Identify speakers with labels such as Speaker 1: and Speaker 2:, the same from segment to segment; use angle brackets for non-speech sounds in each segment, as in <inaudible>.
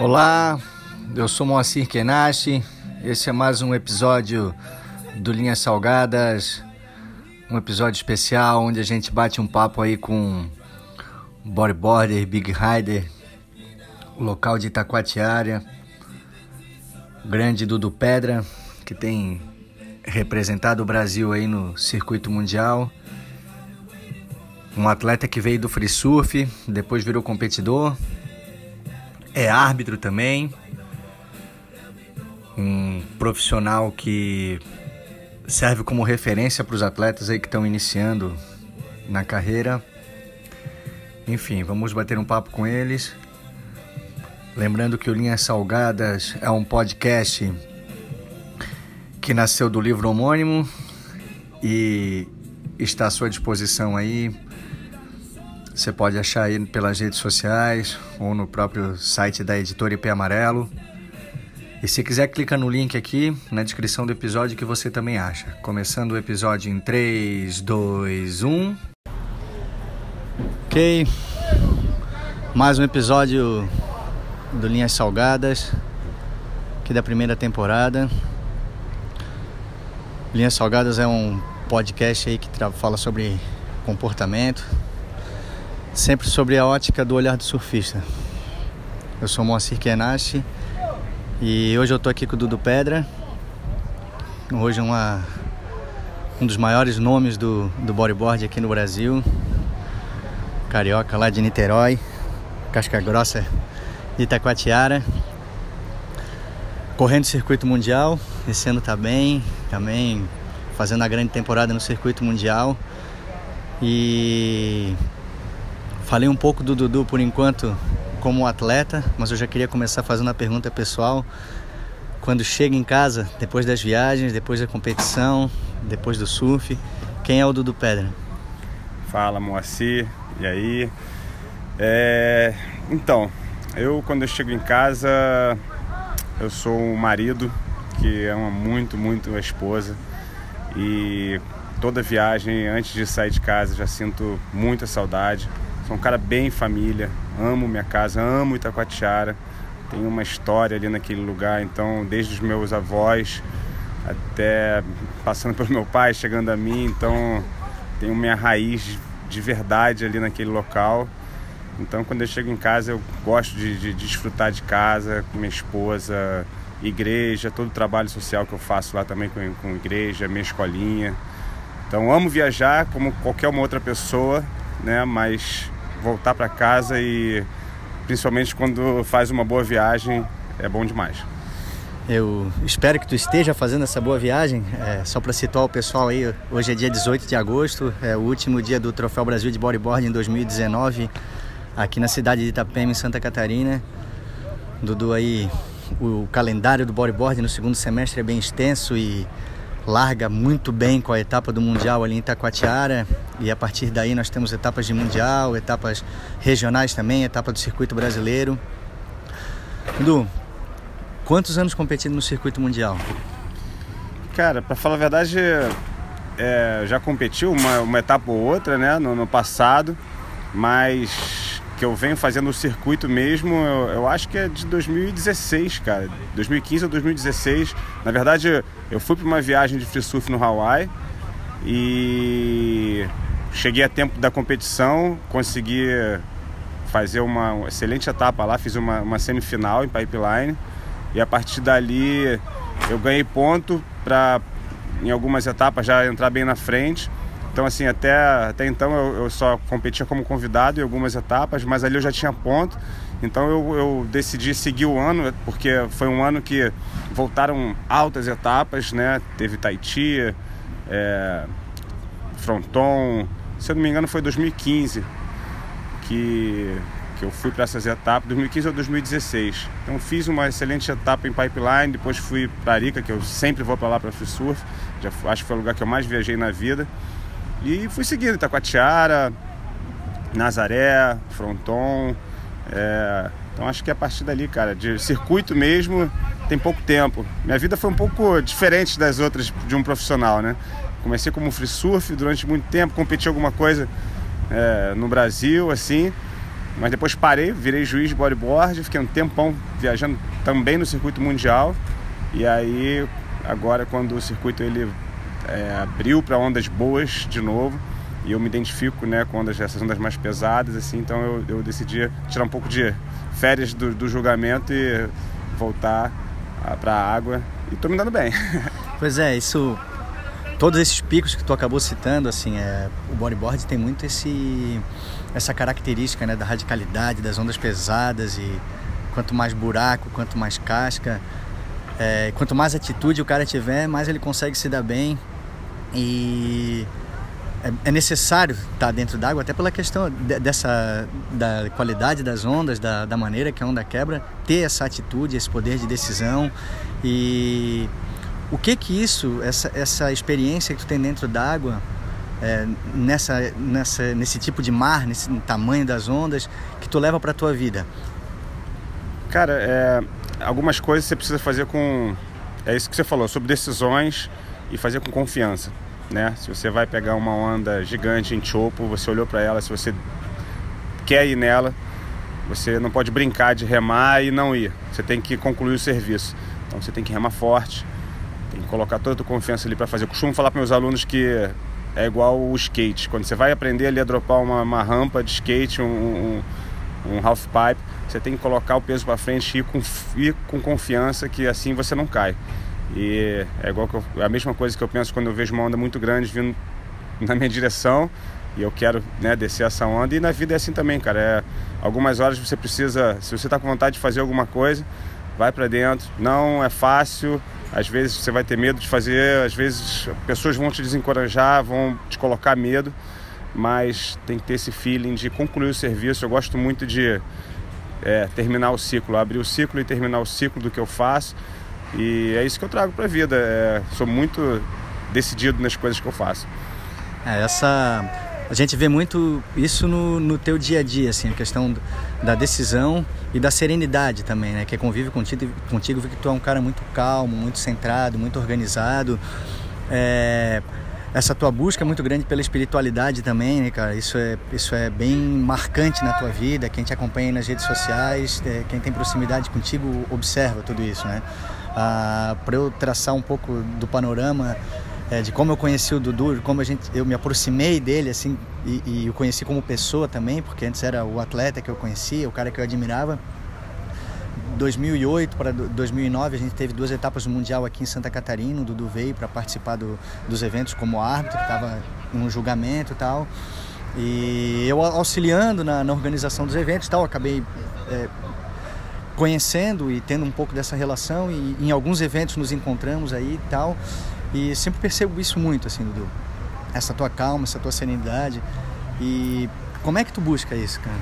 Speaker 1: Olá, eu sou Moacir Kenashi. Esse é mais um episódio do Linhas Salgadas, um episódio especial onde a gente bate um papo aí com bodyboarder, big rider, o local de Itacoatiara, grande Dudu Pedra, que tem representado o Brasil aí no circuito mundial. Um atleta que veio do free surf, depois virou competidor, é árbitro também, um profissional que serve como referência para os atletas aí que estão iniciando na carreira. Enfim, vamos bater um papo com eles. Lembrando que o Linhas Salgadas é um podcast que nasceu do livro homônimo e está à sua disposição aí você pode achar aí pelas redes sociais ou no próprio site da editora IP Amarelo. E se quiser, clica no link aqui na descrição do episódio que você também acha. Começando o episódio em 3, 2, 1. Ok. Mais um episódio do Linhas Salgadas, aqui da primeira temporada. Linhas Salgadas é um podcast aí que fala sobre comportamento, sempre sobre a ótica do olhar do surfista. Eu sou Moacir Kenashi e hoje eu tô aqui com o Dudu Pedra. Hoje uma, um dos maiores nomes do, do bodyboard aqui no Brasil. Carioca lá de Niterói, Casca Grossa de Itacoatiara. Correndo circuito mundial, esse ano tá bem, também fazendo a grande temporada no circuito mundial. E Falei um pouco do Dudu por enquanto como atleta, mas eu já queria começar fazendo a pergunta pessoal. Quando chega em casa, depois das viagens, depois da competição, depois do surf, quem é o Dudu Pedra?
Speaker 2: Fala Moacir, e aí? É... Então, eu quando eu chego em casa, eu sou um marido que ama muito, muito a esposa e toda viagem, antes de sair de casa, já sinto muita saudade Sou um cara bem família, amo minha casa, amo Itacoatiara. Tenho uma história ali naquele lugar, então desde os meus avós até passando pelo meu pai, chegando a mim, então tenho minha raiz de verdade ali naquele local. Então quando eu chego em casa eu gosto de, de, de desfrutar de casa com minha esposa, igreja, todo o trabalho social que eu faço lá também com, com igreja, minha escolinha. Então amo viajar como qualquer uma outra pessoa, né? Mas voltar para casa e principalmente quando faz uma boa viagem é bom demais.
Speaker 1: Eu espero que tu esteja fazendo essa boa viagem. É, só para situar o pessoal aí, hoje é dia 18 de agosto, é o último dia do Troféu Brasil de Bodyboard em 2019, aqui na cidade de Itapema, em Santa Catarina. Dudu aí, o calendário do bodyboard no segundo semestre é bem extenso e larga muito bem com a etapa do Mundial ali em Itacoatiara e a partir daí nós temos etapas de Mundial, etapas regionais também, etapa do circuito brasileiro. Du, quantos anos competindo no circuito mundial?
Speaker 2: Cara, para falar a verdade, é, já competi uma, uma etapa ou outra, né, no, no passado, mas que eu venho fazendo o circuito mesmo, eu, eu, acho que é de 2016, cara. 2015 ou 2016. Na verdade, eu fui para uma viagem de free surf no Hawaii e cheguei a tempo da competição, consegui fazer uma excelente etapa lá, fiz uma, uma semifinal em pipeline e a partir dali eu ganhei ponto para em algumas etapas já entrar bem na frente então, assim, até, até então eu, eu, só competia como convidado em algumas etapas, mas ali eu já tinha ponto. Então eu, eu decidi seguir o ano, porque foi um ano que voltaram altas etapas, né? Teve Tahiti, é, Fronton, se eu não me engano foi 2015 que, que eu fui para essas etapas, 2015 ou 2016. Então fiz uma excelente etapa em Pipeline, depois fui para Arica, que eu sempre vou para lá para free surf, já, acho que foi o lugar que eu mais viajei na vida. E fui seguindo Itacoatiara, Nazaré, Fronton. É... Então acho que a partir dali, cara, de circuito mesmo, tem pouco tempo. Minha vida foi um pouco diferente das outras de um profissional, né? Comecei como free surf durante muito tempo, competi alguma coisa é, no Brasil, assim. Mas depois parei, virei juiz de bodyboard, fiquei um tempão viajando também no circuito mundial. E aí, agora quando o circuito ele é, abriu para ondas boas de novo, e eu me identifico né, com ondas, essas ondas mais pesadas, assim, então eu, eu decidi tirar um pouco de férias do, do julgamento e voltar para a água e estou me dando bem. <laughs>
Speaker 1: Pois é, isso todos esses picos que tu acabou citando, assim, é, o bodyboard tem muito esse essa característica, né, da radicalidade, das ondas pesadas e quanto mais buraco, quanto mais casca, é, quanto mais atitude o cara tiver, mais ele consegue se dar bem e é, é necessário estar dentro d'água até pela questão de, dessa da qualidade das ondas, da, da maneira que a onda quebra, ter essa atitude, esse poder de decisão e o que que isso, essa, essa experiência que tu tem dentro d'água, é, nessa, nessa, nesse tipo de mar, nesse tamanho das ondas, que tu leva para tua vida?
Speaker 2: Cara, é, algumas coisas você precisa fazer com, é isso que você falou, sobre decisões e fazer com confiança, né? Se você vai pegar uma onda gigante em chopo, você olhou para ela, se você quer ir nela, você não pode brincar de remar e não ir. Você tem que concluir o serviço. Então você tem que remar forte, tem que colocar toda a tua confiança ali para fazer. Eu costumo falar para meus alunos que é igual o skate. Quando você vai aprender ali a dropar uma, uma rampa de skate, um, um, um half pipe, você tem que colocar o peso para frente e ir com, ir com confiança que assim você não cai. E é igual eu, é a mesma coisa que eu penso quando eu vejo uma onda muito grande vindo na minha direção e eu quero né, descer essa onda. E na vida é assim também, cara. É, algumas horas você precisa, se você está com vontade de fazer alguma coisa, vai para dentro. Não é fácil, às vezes você vai ter medo de fazer, às vezes pessoas vão te desencorajar, vão te colocar medo, mas tem que ter esse feeling de concluir o serviço. Eu gosto muito de é, terminar o ciclo, abrir o ciclo e terminar o ciclo do que eu faço. E é isso que eu trago para a vida. É, sou muito decidido nas coisas que eu faço.
Speaker 1: É, essa a gente vê muito isso no, no teu dia a dia, assim, a questão da decisão e da serenidade também, né? Que convive contigo, contigo vê que tu é um cara muito calmo, muito centrado, muito organizado. É, essa tua busca é muito grande pela espiritualidade também, né, cara? Isso é, isso é bem marcante na tua vida. Quem te acompanha nas redes sociais, é, quem tem proximidade contigo, observa tudo isso, né? Ah, Para eu traçar um pouco do panorama é, de como eu conheci o Dudu, como a gente, eu me aproximei dele assim e, e o conheci como pessoa também, porque antes era o atleta que eu conhecia, o cara que eu admirava. 2008 para 2009 a gente teve duas etapas do mundial aqui em Santa Catarina. O Dudu veio para participar do, dos eventos como árbitro, estava em um julgamento e tal. E eu auxiliando na, na organização dos eventos e tal, acabei é, conhecendo e tendo um pouco dessa relação e em alguns eventos nos encontramos aí e tal. E sempre percebo isso muito, assim, Dudu. Essa tua calma, essa tua serenidade. E como é que tu busca isso, cara?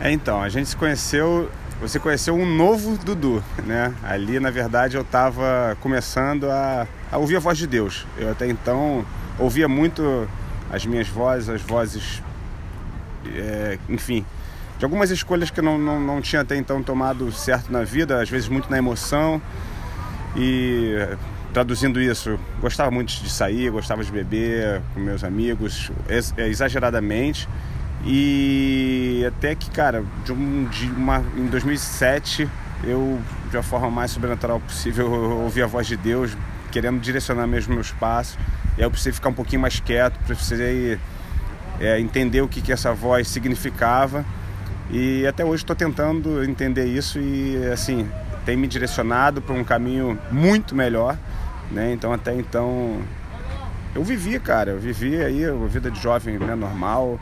Speaker 2: É, então, a gente se conheceu, você conheceu um novo Dudu, né? Ali, na verdade, eu estava começando a, a, ouvir a voz de Deus. Eu até então ouvia muito as minhas vozes, as vozes, é, enfim, de algumas escolhas que eu não, não, não tinha até então tomado certo na vida, às vezes muito na emoção. E traduzindo isso, gostava muito de sair, gostava de beber com meus amigos, exageradamente. E até que, cara, de, um, de uma, em 2007, eu, de uma forma mais sobrenatural possível, ouvi a voz de Deus querendo direcionar mesmo meus passos. E aí eu precisei ficar um pouquinho mais quieto, precisei é, entender o que, que essa voz significava. E até hoje estou tentando entender isso e, assim, tem me direcionado para um caminho muito melhor né? Então até então eu vivi, cara, eu vivi aí uma vida de jovem, né, normal,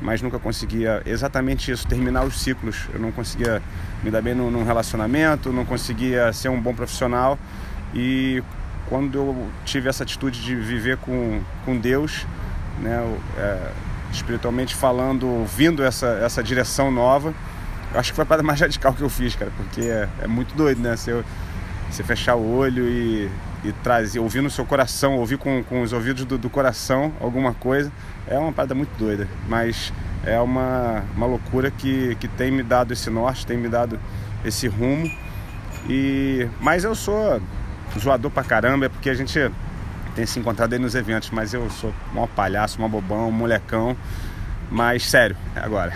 Speaker 2: mas nunca conseguia exatamente isso, terminar os ciclos. Eu não conseguia me dar bem num relacionamento, não conseguia ser um bom profissional e quando eu tive essa atitude de viver com, com Deus, né, é, espiritualmente falando, ouvindo essa, essa direção nova, acho que foi a parada mais <laughs> radical que eu fiz, cara, porque é, é muito doido, né? Você, você fechar o olho e e trazer, ouvir no seu coração, ouvir com, com os ouvidos do, do, coração alguma coisa, é uma parada muito doida. Mas é uma, uma loucura que, que tem me dado esse norte, tem me dado esse rumo. E, mas eu sou zoador pra caramba, é porque a gente tem se encontrado aí nos eventos, mas eu sou um palhaço, um bobão, um molecão. mais sério agora.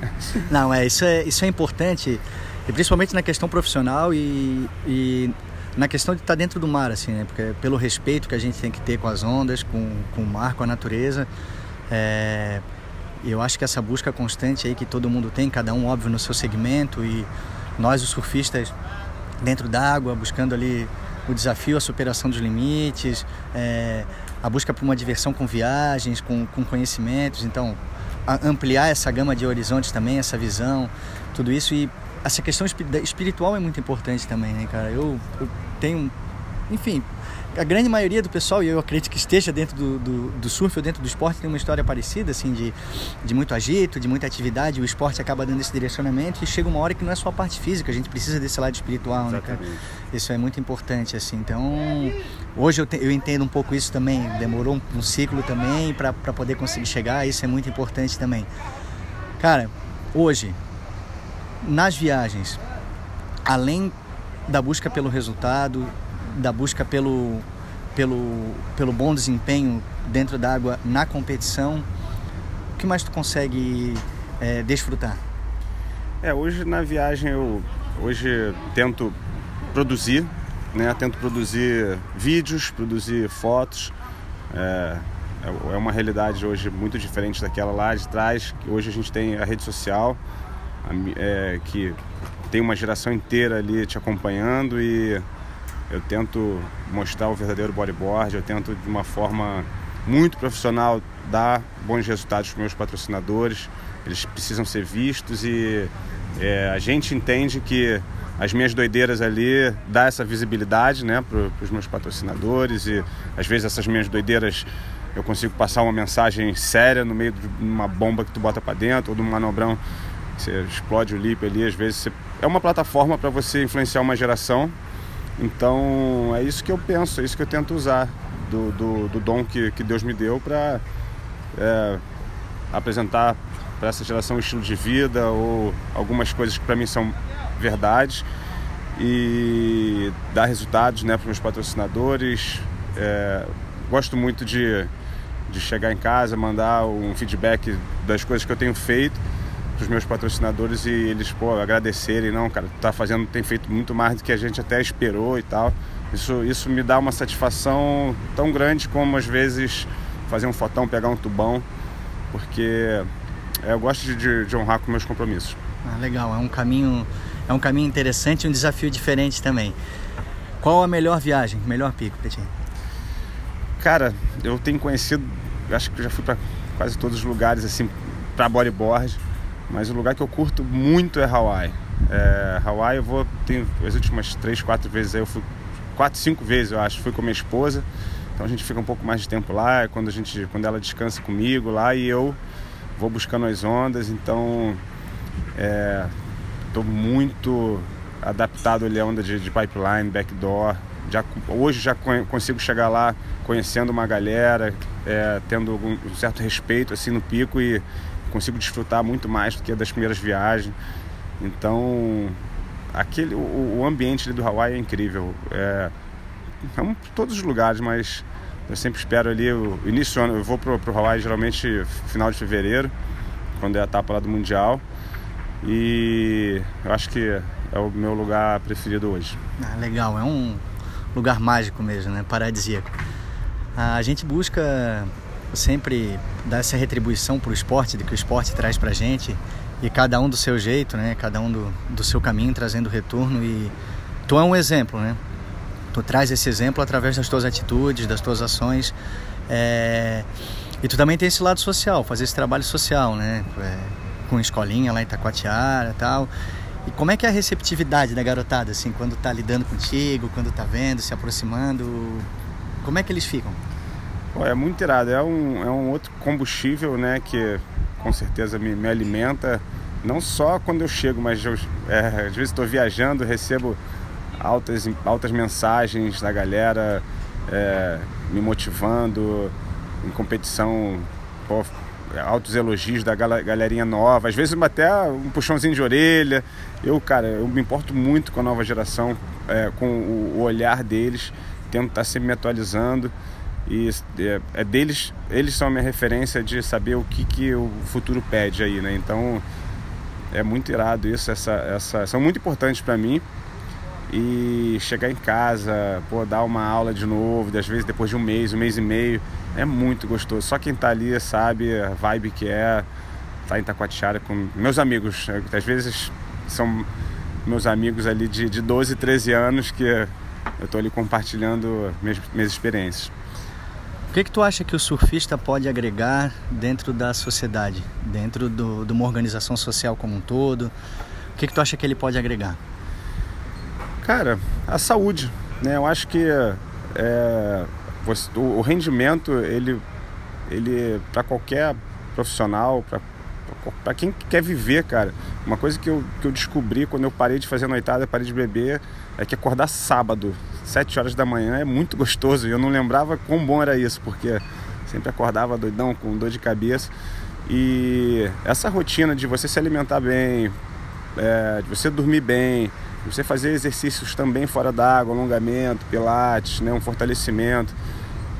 Speaker 2: <laughs>
Speaker 1: Não, é isso, é, isso é importante, e principalmente na questão profissional e, e na questão de estar dentro do mar, assim, né? Porque pelo respeito que a gente tem que ter com as ondas, com, com o mar, com a natureza. É, eu acho que essa busca constante aí que todo mundo tem, cada um óbvio no seu segmento e nós os surfistas dentro d'água, buscando ali o desafio, a superação dos limites, é, a busca por uma diversão com viagens, com, com conhecimentos, então ampliar essa gama de horizontes também, essa visão, tudo isso e essa questão espiritual é muito importante também, né, cara? Eu, eu tenho, enfim, a grande maioria do pessoal, e eu acredito que esteja dentro do, do, do, surf ou dentro do esporte, tem uma história parecida, assim, de, de muito agito, de muita atividade, o esporte acaba dando esse direcionamento e chega uma hora que não é só a parte física, a gente precisa desse lado espiritual, Exatamente. né, cara? Isso é muito importante, assim, então hoje eu, te, eu entendo um pouco isso também, demorou um, um ciclo também para poder conseguir chegar, isso é muito importante também. Cara, hoje, nas viagens, além da busca pelo resultado, da busca pelo, pelo, pelo bom desempenho dentro da água na competição, o que mais tu consegue é, desfrutar?
Speaker 2: É, hoje na viagem eu hoje tento produzir, né? Tento produzir vídeos, produzir fotos. É, é uma realidade hoje muito diferente daquela lá de trás. Hoje a gente tem a rede social, é, que tem uma geração inteira ali te acompanhando e eu tento mostrar o verdadeiro bodyboard, eu tento de uma forma muito profissional dar bons resultados para meus patrocinadores. Eles precisam ser vistos e é, a gente entende que as minhas doideiras ali dá essa visibilidade né, para os meus patrocinadores e às vezes essas minhas doideiras eu consigo passar uma mensagem séria no meio de uma bomba que tu bota para dentro ou de um manobrão você explode o lip ali, às vezes você... é uma plataforma para você influenciar uma geração. Então é isso que eu penso, é isso que eu tento usar do, do, do dom que, que Deus me deu para é, apresentar para essa geração um estilo de vida ou algumas coisas que para mim são verdades e dar resultados né, para meus patrocinadores. É, gosto muito de, de chegar em casa, mandar um feedback das coisas que eu tenho feito os meus patrocinadores e eles, pô, agradecerem, não, cara, tu tá fazendo, tem feito muito mais do que a gente até esperou e tal. Isso, isso me dá uma satisfação tão grande como às vezes fazer um fotão, pegar um tubão, porque eu gosto de, de, de honrar com meus compromissos.
Speaker 1: Ah, legal, é um caminho, é um caminho interessante e um desafio diferente também. Qual a melhor viagem, melhor pico, Petinho?
Speaker 2: Cara, eu tenho conhecido, acho que já fui para quase todos os lugares assim para bodyboard. Mas o lugar que eu curto muito é Hawaii. É, Hawaii eu vou, tem as últimas três, quatro vezes eu fui, quatro, cinco vezes eu acho, fui com minha esposa. Então a gente fica um pouco mais de tempo lá, é quando, a gente, quando ela descansa comigo lá e eu vou buscando as ondas. Então estou é, muito adaptado ali à onda de, de pipeline, backdoor. Já, hoje já consigo chegar lá conhecendo uma galera, é, tendo um certo respeito assim no pico e consigo desfrutar muito mais do que das primeiras viagens. Então, aquele, o, o ambiente ali do Hawaii é incrível. É, é todos os lugares, mas eu sempre espero ali o início do ano. Eu vou pro, pro Hawaii geralmente final de fevereiro, quando é a etapa lá do Mundial. E eu acho que é o meu lugar preferido hoje.
Speaker 1: Ah, legal, é um lugar mágico mesmo, né? Paradisíaco. A gente busca sempre dar essa retribuição para o esporte, de que o esporte traz para a gente, e cada um do seu jeito, né? Cada um do, do seu caminho, trazendo retorno. E tu é um exemplo, né? Tu traz esse exemplo através das tuas atitudes, das tuas ações. É... E tu também tem esse lado social, fazer esse trabalho social, né? É... Com escolinha lá em Taquatiara e tal. E como é que é a receptividade da garotada, assim, quando tá lidando contigo, quando tá vendo, se aproximando? Como é que eles ficam?
Speaker 2: É muito irado. É um, é um outro combustível, né? Que com certeza me, me alimenta. Não só quando eu chego, mas eu, é, às vezes estou viajando, recebo altas, altas mensagens da galera é, me motivando em competição, pô, altos elogios da galerinha nova, às vezes até um puxãozinho de orelha. Eu, cara, eu me importo muito com a nova geração, é, com o, olhar deles, tento estar sempre me atualizando. E é, é, deles, eles são a minha referência de saber o que, que o futuro pede aí, né? Então é muito irado isso, essa, essa, são muito importantes para mim e chegar em casa, pô, dar uma aula de novo, às vezes depois de um mês, um mês e meio, é muito gostoso. Só quem tá ali sabe a vibe que é tá em Taquatiara com meus amigos. Às vezes são meus amigos ali de, de 12, 13 anos que eu tô ali compartilhando minhas, minhas experiências.
Speaker 1: O que, que tu acha que o surfista pode agregar dentro da sociedade, dentro do, de uma organização social como um todo? O que, que tu acha que ele pode agregar?
Speaker 2: Cara, a saúde, né? Eu acho que é, o rendimento, ele, ele para qualquer profissional, para quem quer viver, cara, uma coisa que eu, que eu descobri quando eu parei de fazer noitada, parei de beber, é que acordar sábado, 7 horas da manhã, é muito gostoso. E eu não lembrava quão bom era isso, porque sempre acordava doidão, com dor de cabeça. E essa rotina de você se alimentar bem, é, de você dormir bem, de você fazer exercícios também fora d'água, alongamento, pilates, né, um fortalecimento.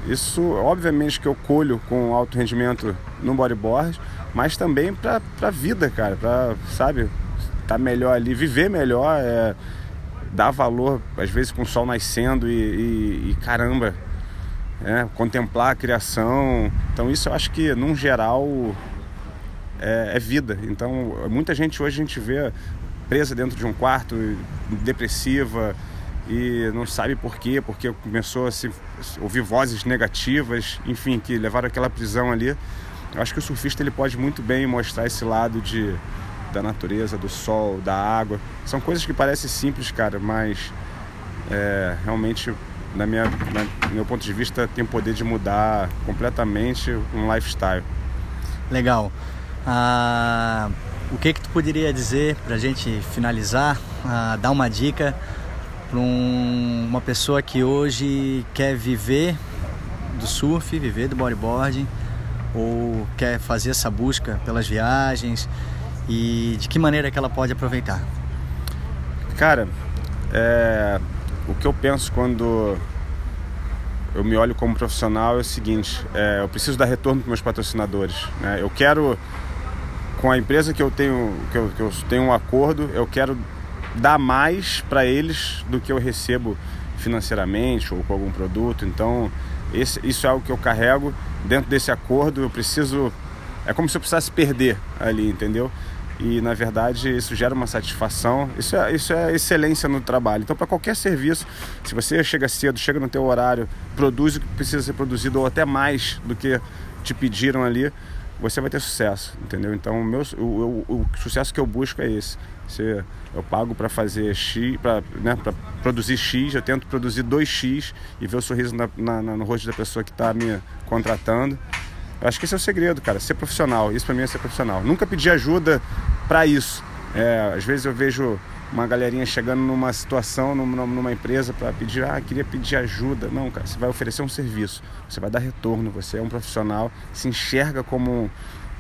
Speaker 2: Isso, obviamente, que eu colho com alto rendimento no bodyboard, mas também para a vida, cara, para, sabe, estar tá melhor ali, viver melhor, é, dar valor, às vezes com o sol nascendo e, e, e caramba, é, contemplar a criação. Então, isso eu acho que, num geral, é, é, vida. Então, muita gente hoje a gente vê presa dentro de um quarto, depressiva e não sabe por quê, porque começou a se ouvir vozes negativas, enfim, que levaram aquela prisão ali. Eu acho que o surfista ele pode muito bem mostrar esse lado de da natureza, do sol, da água. São coisas que parecem simples, cara, mas é, realmente, na minha, na, meu ponto de vista, tem o poder de mudar completamente um lifestyle.
Speaker 1: Legal. Ah, o que que tu poderia dizer para a gente finalizar, ah, dar uma dica para um, uma pessoa que hoje quer viver do surf, viver do bodyboarding, ou quer fazer essa busca pelas viagens, e de que maneira que ela pode aproveitar?
Speaker 2: Cara, é, o que eu penso quando eu me olho como profissional é o seguinte: é, eu preciso dar retorno para meus patrocinadores. Né? Eu quero, com a empresa que eu tenho, que eu, que eu tenho um acordo, eu quero dar mais para eles do que eu recebo financeiramente ou com algum produto. Então, esse, isso é algo que eu carrego. Dentro desse acordo, eu preciso. É como se eu precisasse perder ali, entendeu? E na verdade isso gera uma satisfação. Isso é, isso é excelência no trabalho. Então, para qualquer serviço, se você chega cedo, chega no teu horário, produz o que precisa ser produzido ou até mais do que te pediram ali, você vai ter sucesso, entendeu? Então, o, meu, o, o, o sucesso que eu busco é esse. Se eu pago para fazer X, para né, produzir X, eu tento produzir 2X e ver o sorriso na, na, no rosto da pessoa que está me contratando. Eu acho que esse é o segredo, cara, ser profissional. Isso para mim é ser profissional. Nunca pedir ajuda para isso. É, às vezes eu vejo uma galerinha chegando numa situação, numa, numa empresa para pedir, ah, queria pedir ajuda. Não, cara, você vai oferecer um serviço, você vai dar retorno, você é um profissional, se enxerga como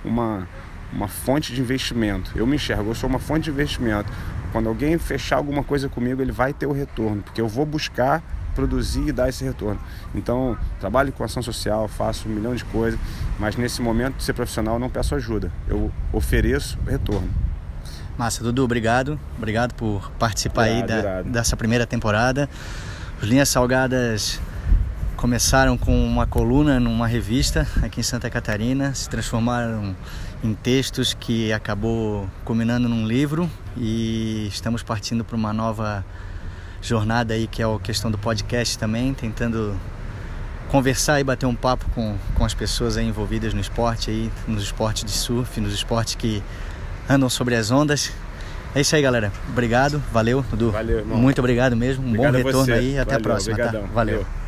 Speaker 2: uma, uma fonte de investimento. Eu me enxergo, eu sou uma fonte de investimento. Quando alguém fechar alguma coisa comigo, ele vai ter o retorno, porque eu vou buscar produzir e dar esse retorno. Então, trabalho com ação social, faço um milhão de coisas, mas nesse momento de ser profissional não peço ajuda, eu ofereço retorno.
Speaker 1: Massa, Dudu, obrigado. Obrigado por participar aí da, dessa primeira temporada. Os Linhas Salgadas começaram com uma coluna numa revista aqui em Santa Catarina, se transformaram em textos que acabou culminando num livro e estamos partindo para uma nova jornada aí que é a questão do podcast também, tentando conversar e bater um papo com, com as pessoas aí envolvidas no esporte aí, nos esportes de surf, nos esportes que andam sobre as ondas. É isso aí, galera. Obrigado, valeu, Dudu.
Speaker 2: Valeu, irmão.
Speaker 1: Muito obrigado mesmo. Um obrigado bom retorno aí. Até valeu, a próxima, tá? Valeu. valeu.